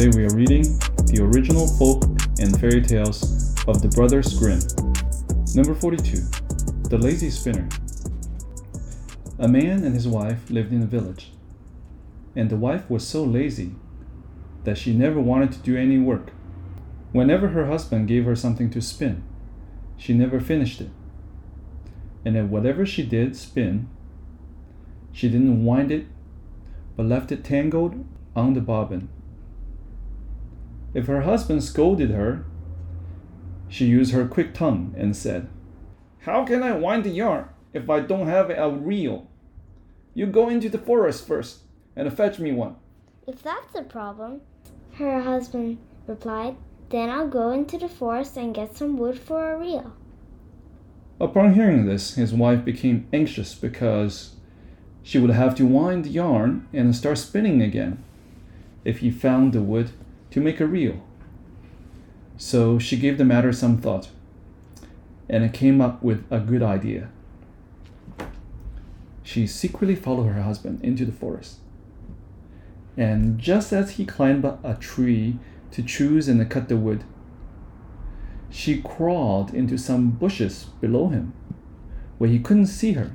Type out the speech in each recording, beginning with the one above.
Today we are reading the original folk and fairy tales of the Brothers Grimm. Number 42 The Lazy Spinner. A man and his wife lived in a village, and the wife was so lazy that she never wanted to do any work. Whenever her husband gave her something to spin, she never finished it. And at whatever she did spin, she didn't wind it, but left it tangled on the bobbin. If her husband scolded her, she used her quick tongue and said, How can I wind the yarn if I don't have a reel? You go into the forest first and fetch me one. If that's a problem, her husband replied, then I'll go into the forest and get some wood for a reel. Upon hearing this, his wife became anxious because she would have to wind the yarn and start spinning again if he found the wood to make a reel. So she gave the matter some thought and came up with a good idea. She secretly followed her husband into the forest. And just as he climbed a tree to choose and cut the wood, she crawled into some bushes below him where he couldn't see her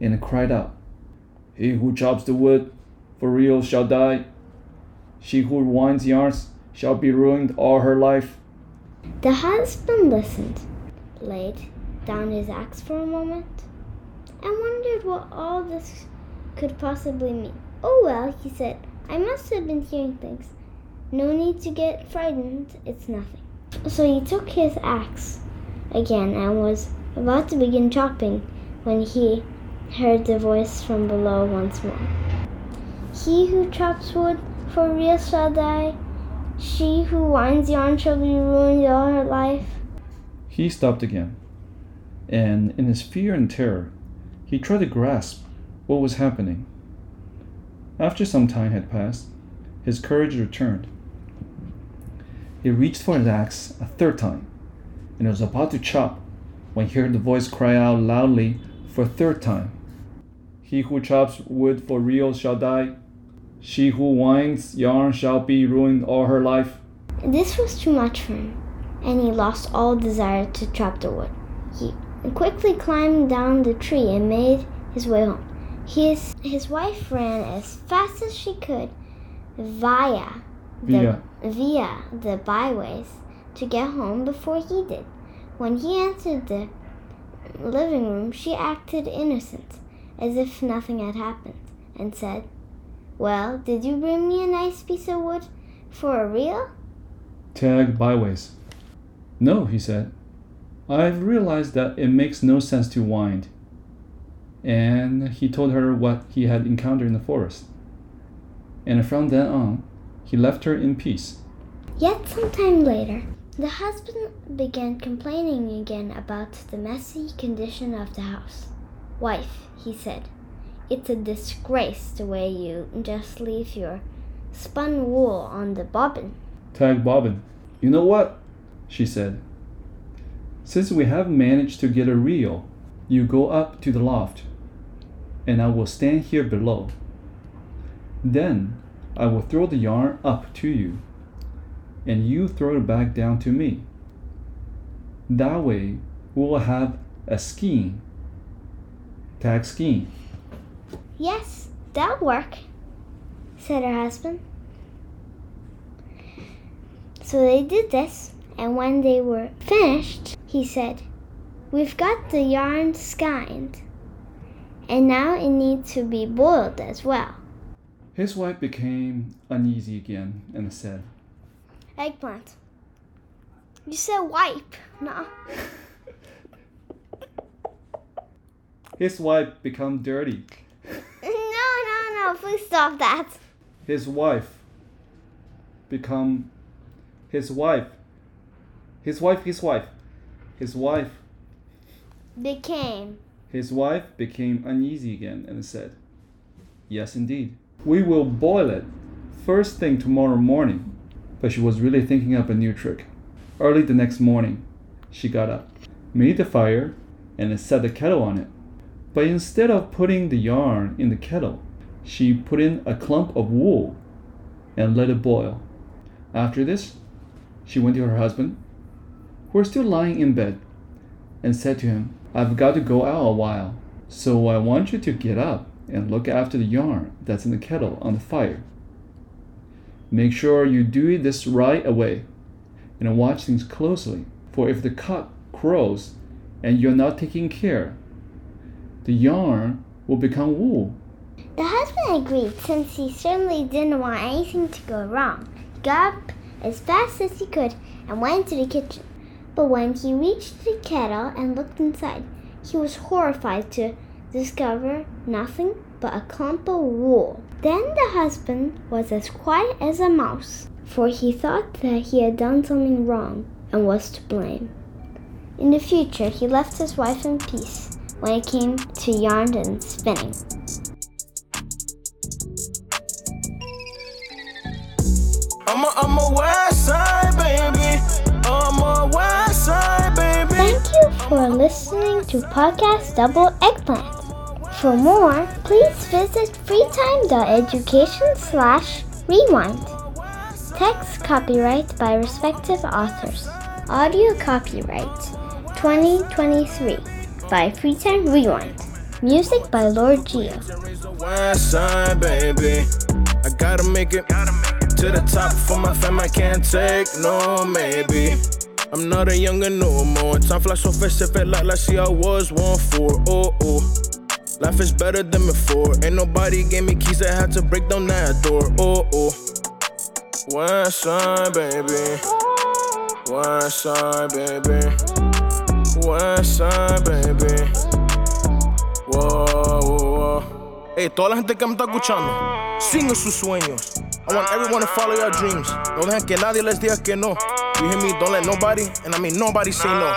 and cried out, He who chops the wood for reel shall die. She who winds yarns shall be ruined all her life. The husband listened, laid down his axe for a moment, and wondered what all this could possibly mean. Oh well, he said, I must have been hearing things. No need to get frightened, it's nothing. So he took his axe again and was about to begin chopping when he heard the voice from below once more. He who chops wood for reel shall die. She who winds yarn shall be ruined all her life. He stopped again, and in his fear and terror, he tried to grasp what was happening. After some time had passed, his courage returned. He reached for his axe a third time, and was about to chop when he heard the voice cry out loudly for a third time He who chops wood for reel shall die. She who winds yarn shall be ruined all her life. This was too much for him, and he lost all desire to chop the wood. He quickly climbed down the tree and made his way home. His, his wife ran as fast as she could via the, Via. via the byways to get home before he did. When he entered the living room, she acted innocent, as if nothing had happened, and said, Well, did you bring me a nice piece of wood for a reel? Tag byways. No, he said. I've realized that it makes no sense to wind. And he told her what he had encountered in the forest. And from then on, he left her in peace. Yet some time later, the husband began complaining again about the messy condition of the house. Wife, he said, it's a disgrace the way you just leave your spun wool on the bobbin. Tag Bobbin. You know what? She said. Since we have managed to get a reel, you go up to the loft, and I will stand here below. Then I will throw the yarn up to you, and you throw it back down to me. That way, we will have a skein. Tag skein. Yes, that'll work, said her husband. So they did this, and when they were finished, he said, We've got the yarn skeined, and now it needs to be boiled as well. His wife became uneasy again and said, Eggplant. You said wipe, no? His wife become dirty. Please stop that. his wife become his wife. His wife his wife. His wife Became. his wife became uneasy again and said yes indeed. We will boil it first thing tomorrow morning. But she was really thinking up a new trick. Early the next morning she got up made the fire and set the kettle on it. But instead of putting the yarn in the kettle she put in a clump of wool and let it boil. After this, she went to her husband, who was still lying in bed, and said to him, I've got to go out a while, so I want you to get up and look after the yarn that's in the kettle on the fire. Make sure you do this right away, and watch things closely, for if the cock crows and you're not taking care, the yarn will become wool. The husband agreed since he certainly didn't want anything to go wrong. He got up as fast as he could and went to the kitchen. But when he reached the kettle and looked inside, he was horrified to discover nothing but a clump of wool. Then the husband was as quiet as a mouse, for he thought that he had done something wrong and was to blame. In the future, he left his wife in peace when it came to yarn and spinning. I'm a, I'm a west side baby. I'm a west side baby. Thank you for listening to Podcast Double Eggplant. For more, please visit freetime.education slash rewind. Text copyright by respective authors. Audio copyright 2023 by Freetime Rewind. Music by Lord Geo. To the top for my fam. I can't take no maybe. I'm not a younger no more. Time flies so fast, it felt like last year I was one for. Oh oh. Life is better than before. Ain't nobody gave me keys, I had to break down that door. Oh oh. West side, baby. West side, baby. West side, baby. Whoa, whoa, whoa. Hey, toda la gente que me está escuchando, sigan sus sueños. I want everyone to follow your dreams. No dejen que nadie les diga que no. You hear me? Don't let nobody, and I mean nobody say no.